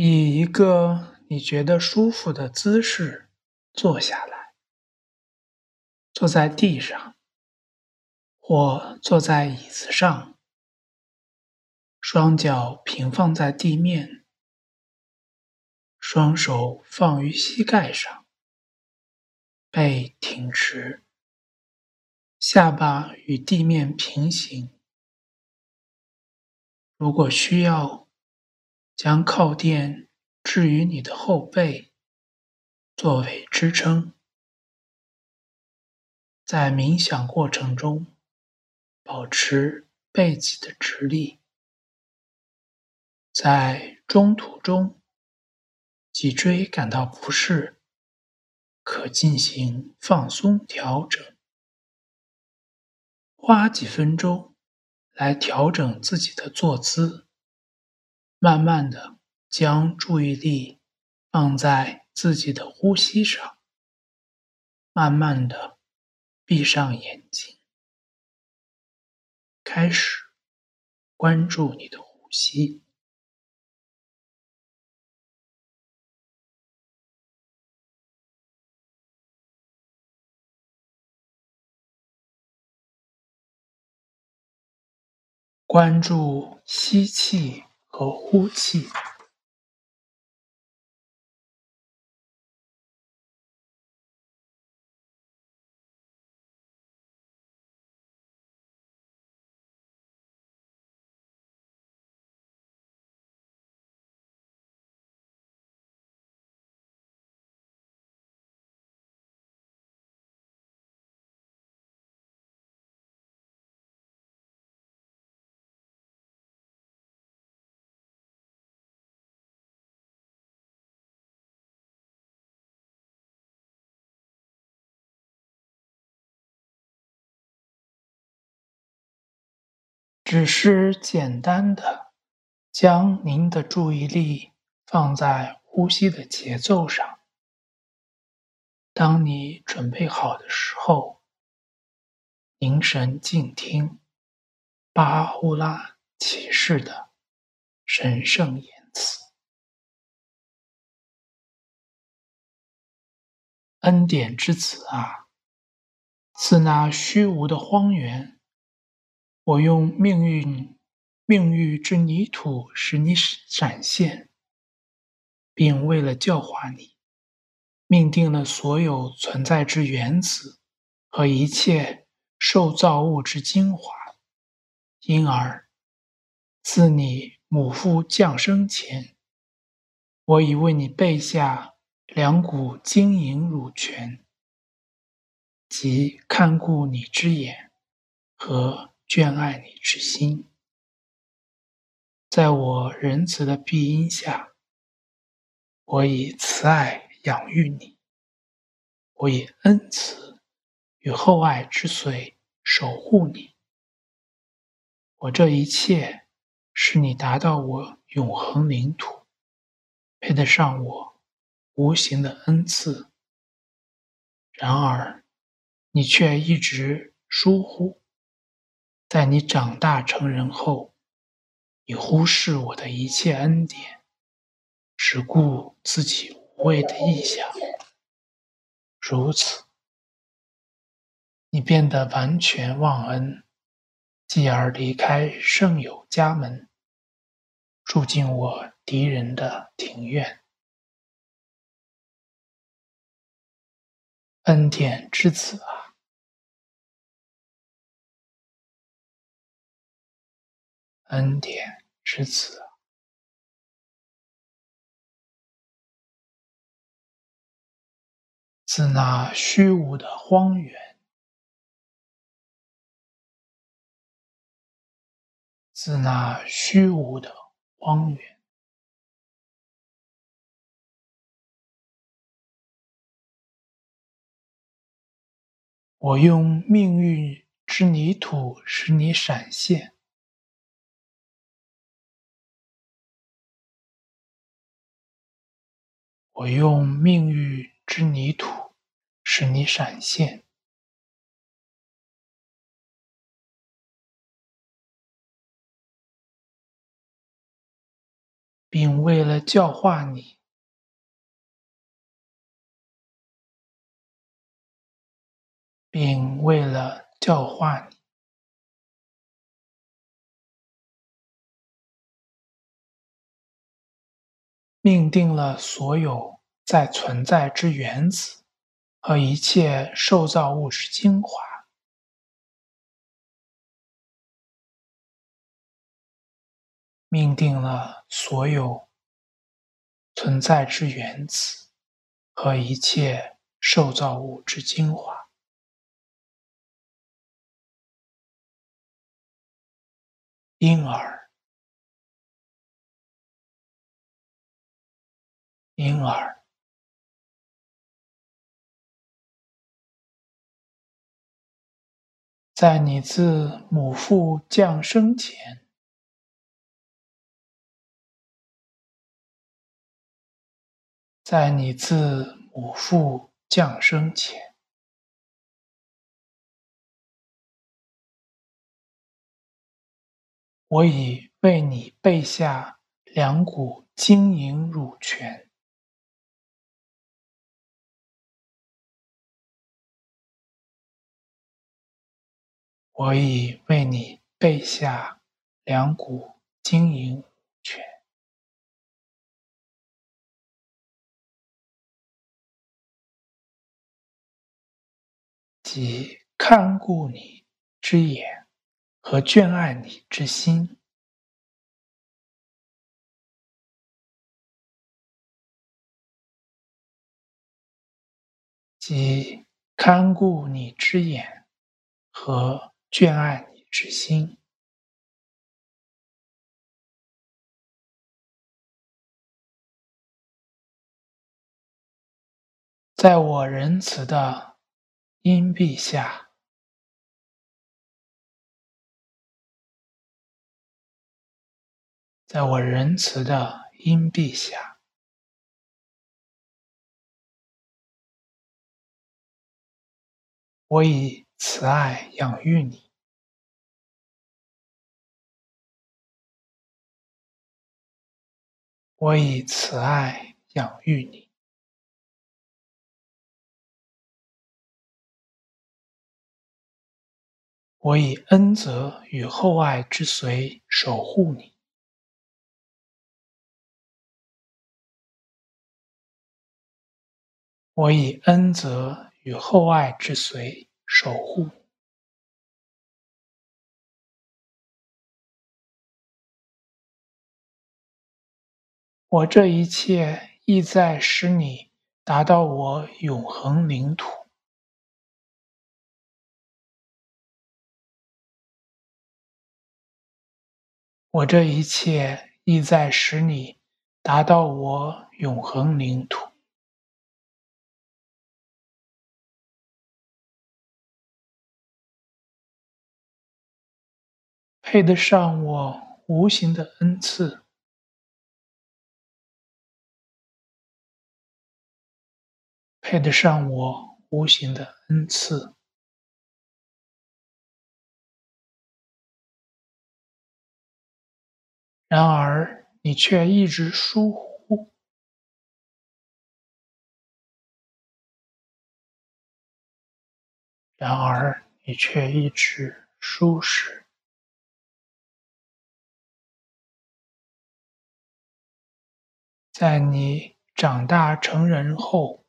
以一个你觉得舒服的姿势坐下来，坐在地上，或坐在椅子上，双脚平放在地面，双手放于膝盖上，背挺直，下巴与地面平行。如果需要。将靠垫置于你的后背，作为支撑。在冥想过程中，保持背脊的直立。在中途中，脊椎感到不适，可进行放松调整。花几分钟来调整自己的坐姿。慢慢的将注意力放在自己的呼吸上，慢慢的闭上眼睛，开始关注你的呼吸，关注吸气。和呼气。只是简单的将您的注意力放在呼吸的节奏上。当你准备好的时候，凝神静听巴呼拉启示的神圣言辞。恩典之子啊，自那虚无的荒原。我用命运、命运之泥土使你闪现，并为了教化你，命定了所有存在之原子和一切受造物之精华。因而，自你母腹降生前，我已为你备下两股晶莹乳泉，即看顾你之眼和。眷爱你之心，在我仁慈的庇荫下，我以慈爱养育你，我以恩慈与厚爱之髓守护你。我这一切是你达到我永恒领土，配得上我无形的恩赐。然而，你却一直疏忽。在你长大成人后，你忽视我的一切恩典，只顾自己无谓的臆想。如此，你变得完全忘恩，继而离开圣友家门，住进我敌人的庭院。恩典之子啊！恩典之子，自那虚无的荒原，自那虚无的荒原，我用命运之泥土使你闪现。我用命运之泥土使你闪现，并为了教化你，并为了教化你，命定了所有在存在之原子和一切受造物之精华。命定了所有存在之原子和一切受造物之精华，因而，婴儿，在你自母腹降生前。在你自母腹降生前，我已为你备下两股晶莹乳泉。我已为你备下两股晶莹乳泉。即看顾你之眼和眷爱你之心，即看顾你之眼和眷爱你之心，在我仁慈的。阴蔽下，在我仁慈的阴蔽下，我以慈爱养育你，我以慈爱养育你。我以恩泽与厚爱之随守护你。我以恩泽与厚爱之随守护。我这一切意在使你达到我永恒领土。我这一切意在使你达到我永恒领土，配得上我无形的恩赐，配得上我无形的恩赐。然而，你却一直疏忽；然而，你却一直疏适。在你长大成人后，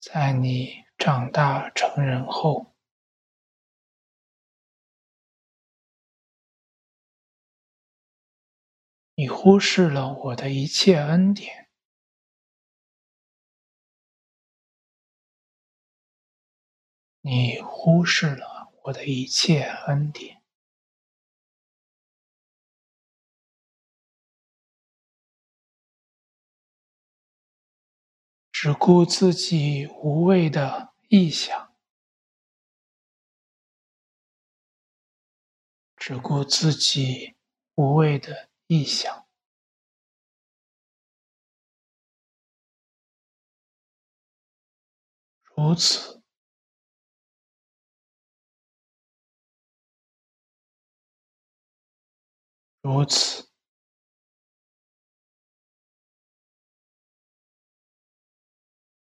在你长大成人后。你忽视了我的一切恩典，你忽视了我的一切恩典，只顾自己无谓的臆想。只顾自己无谓的臆想。如此如此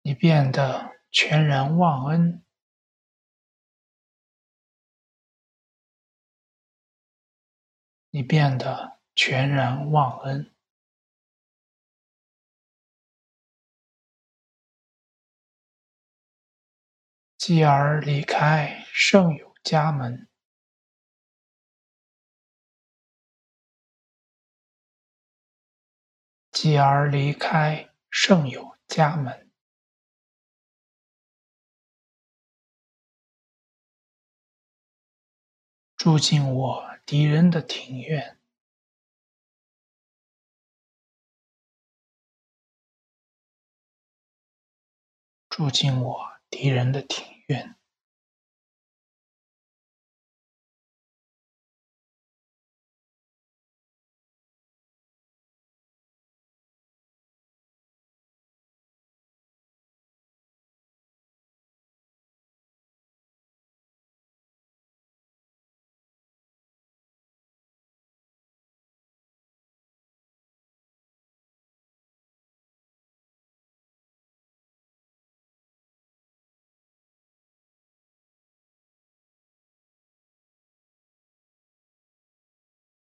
你变得全然忘恩，你变得全然忘恩。继而离开圣友家门，继而离开圣友家门，住进我敌人的庭院，住进我敌人的庭。院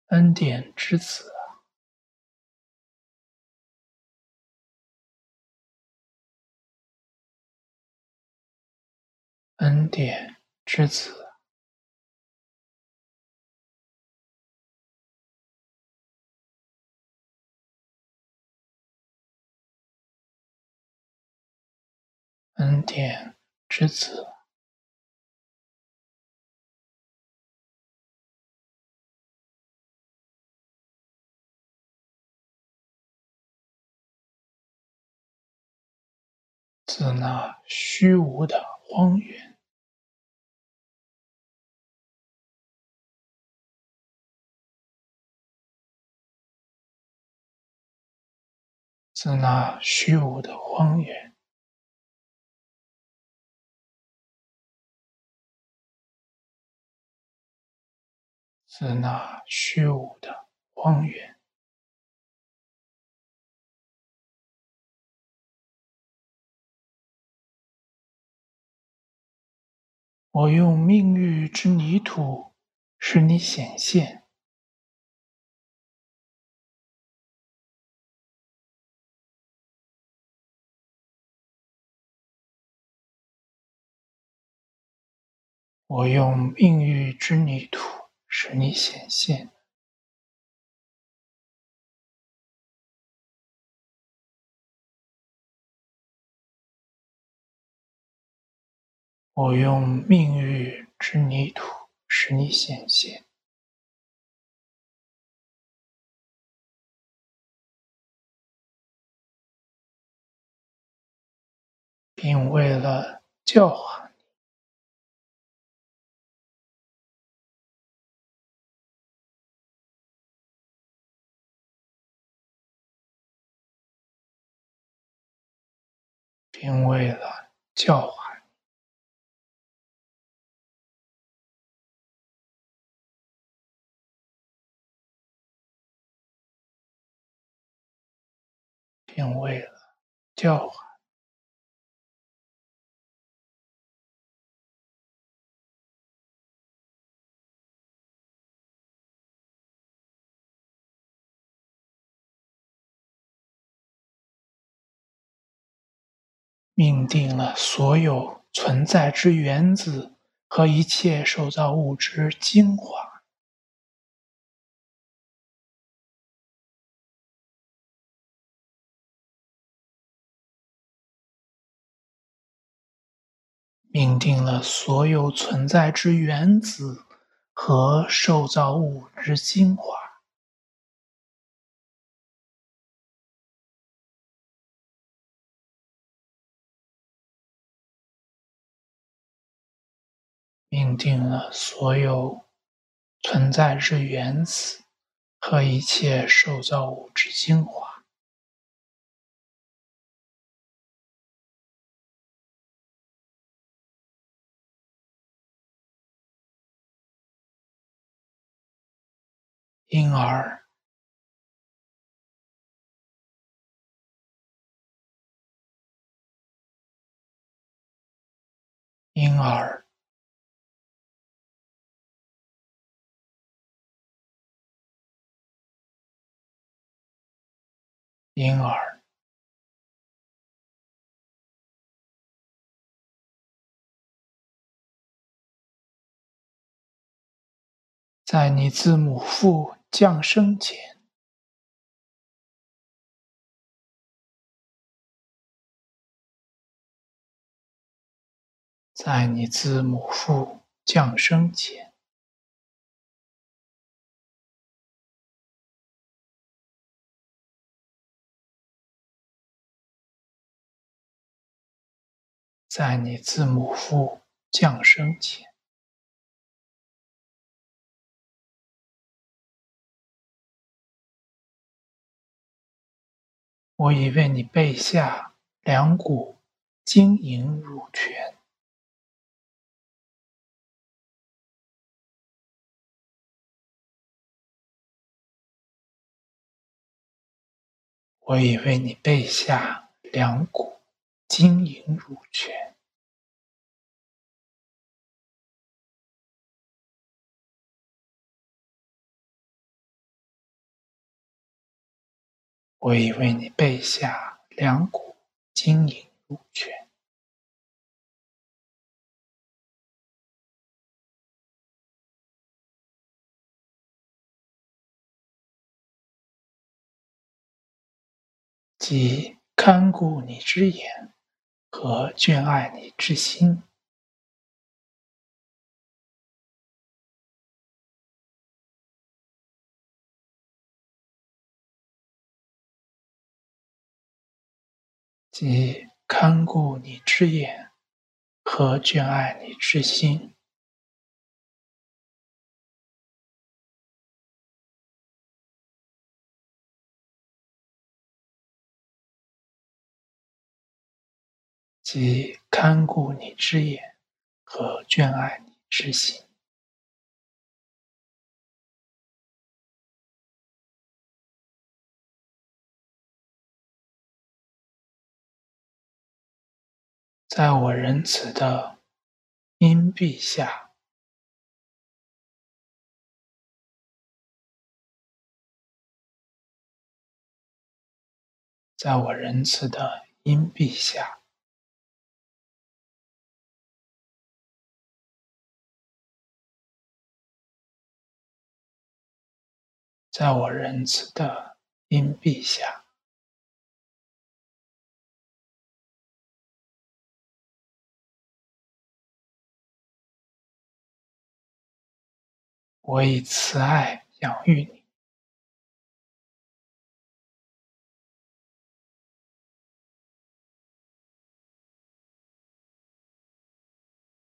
恩典之子，恩典之子，恩典之子。自那虚无的荒原，自那虚无的荒原，自那虚无的荒原。我用命运之泥土使你显现，我用命运之泥土使你显现，我用命运之泥土使你显现，并为了教化你，并为了教化。并为了教化，命定了所有存在之原子和一切受造物之精华。命定了所有存在之原子和受造物之精华，命定了所有存在之原子和一切受造物之精华。婴儿，婴儿，婴儿，在你字母父降生前，在你字母父降生前，在你字母父降生前。我已为你备下两股晶莹乳泉，我已为你备下两股晶莹乳泉，我已为你备下两股晶莹乳泉，即看顾你之眼和眷爱你之心。即看顾你之眼和眷爱你之心，即看顾你之眼和眷爱你之心。在我仁慈的荫蔽下，在我仁慈的荫蔽下，在我仁慈的荫蔽下。我以慈爱养育你，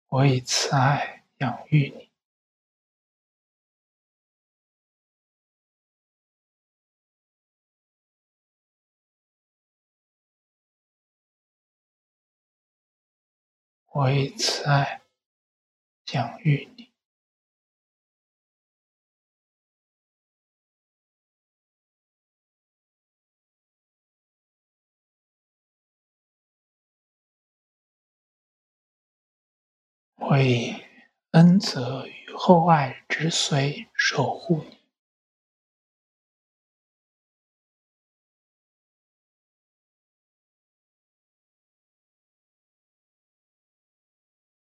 我以慈爱养育你，我以慈爱养育你。我以恩泽与厚爱之髓守护。你，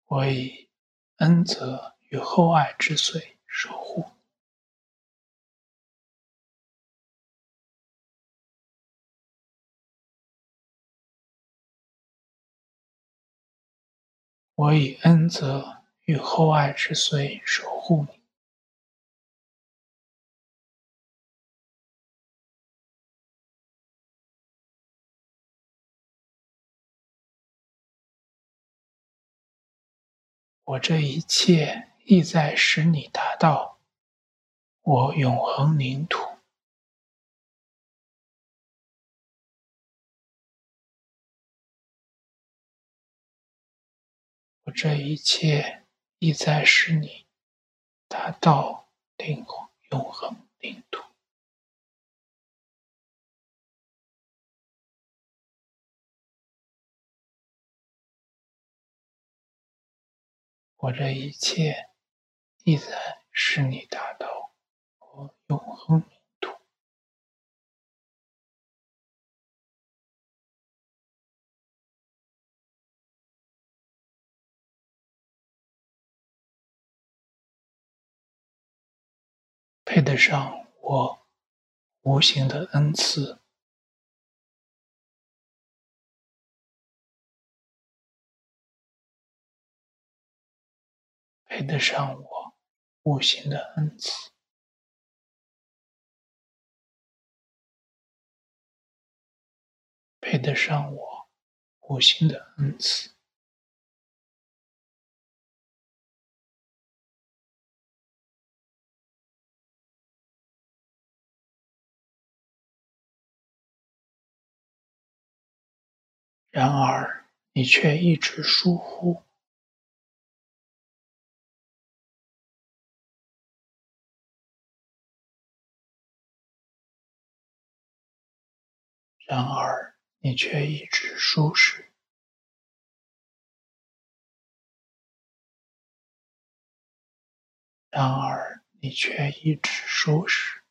我以恩泽与厚爱之髓守护，我以恩泽与厚爱之髓守护你。我这一切意在使你达到我永恒领土。这一切意在使你达到灵永恒领土。我这一切意在使你达到我永恒。配得上我无形的恩赐，配得上我无形的恩赐，配得上我无形的恩赐。然而，你却一直疏忽。然而，你却一直疏视。然而，你却一直疏视。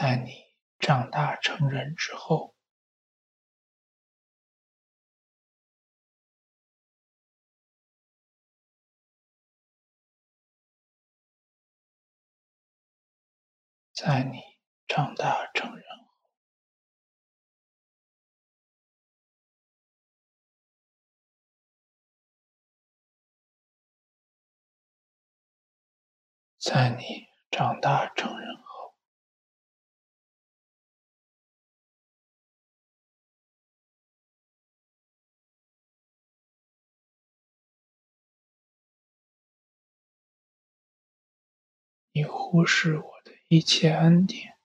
在你长大成人之后，在你长大成人后，在你长大成人。你忽视我的一切恩典，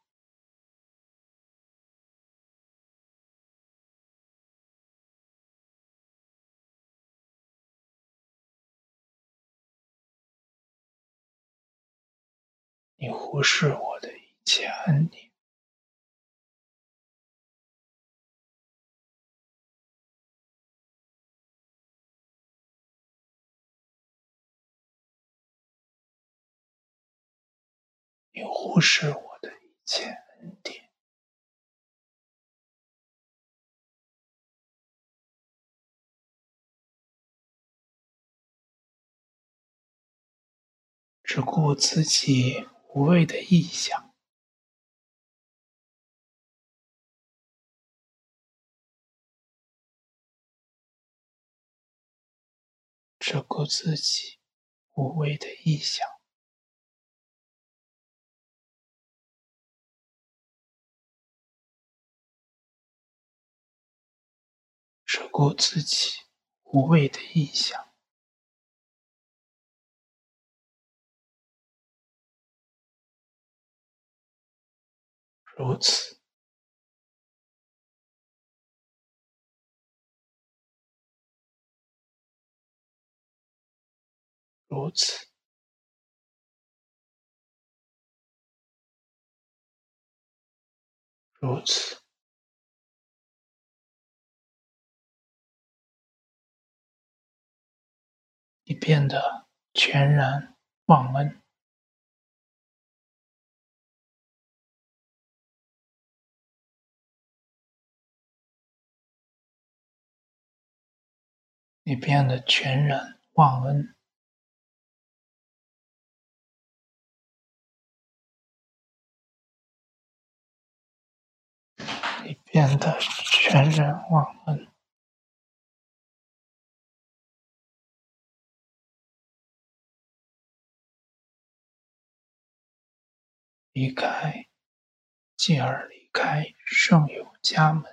你忽视我的一切恩典，你忽视我的一切恩典，只顾自己无谓的臆想，只顾自己无谓的臆想。只顾自己无谓的臆想，如此，如此，如此。变得全然忘恩，你变得全然忘恩，你变得全然忘恩。离开，进而离开圣友家门；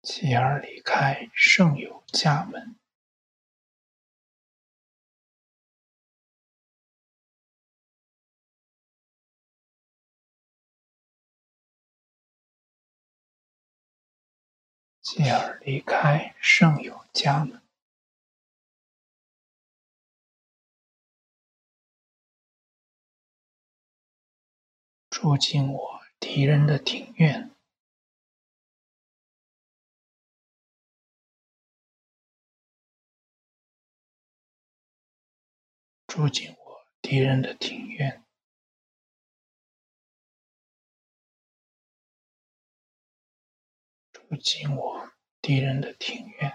继而离开圣友家门；继而离开圣友家门。住进我敌人的庭院，住进我敌人的庭院，住进我敌人的庭院，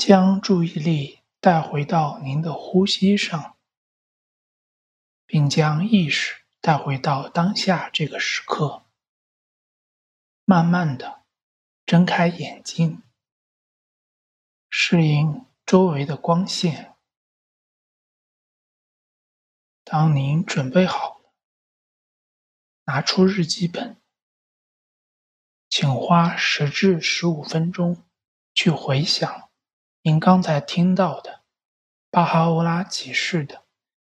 将注意力带回到您的呼吸上，并将意识带回到当下这个时刻。慢慢的睁开眼睛，适应周围的光线。当您准备好了，拿出日记本，请花十至十五分钟去回想。您刚才听到的巴哈欧拉启示的《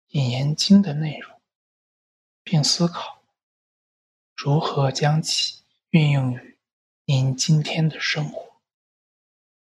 引言经》的内容，并思考如何将其运用于您今天的生活。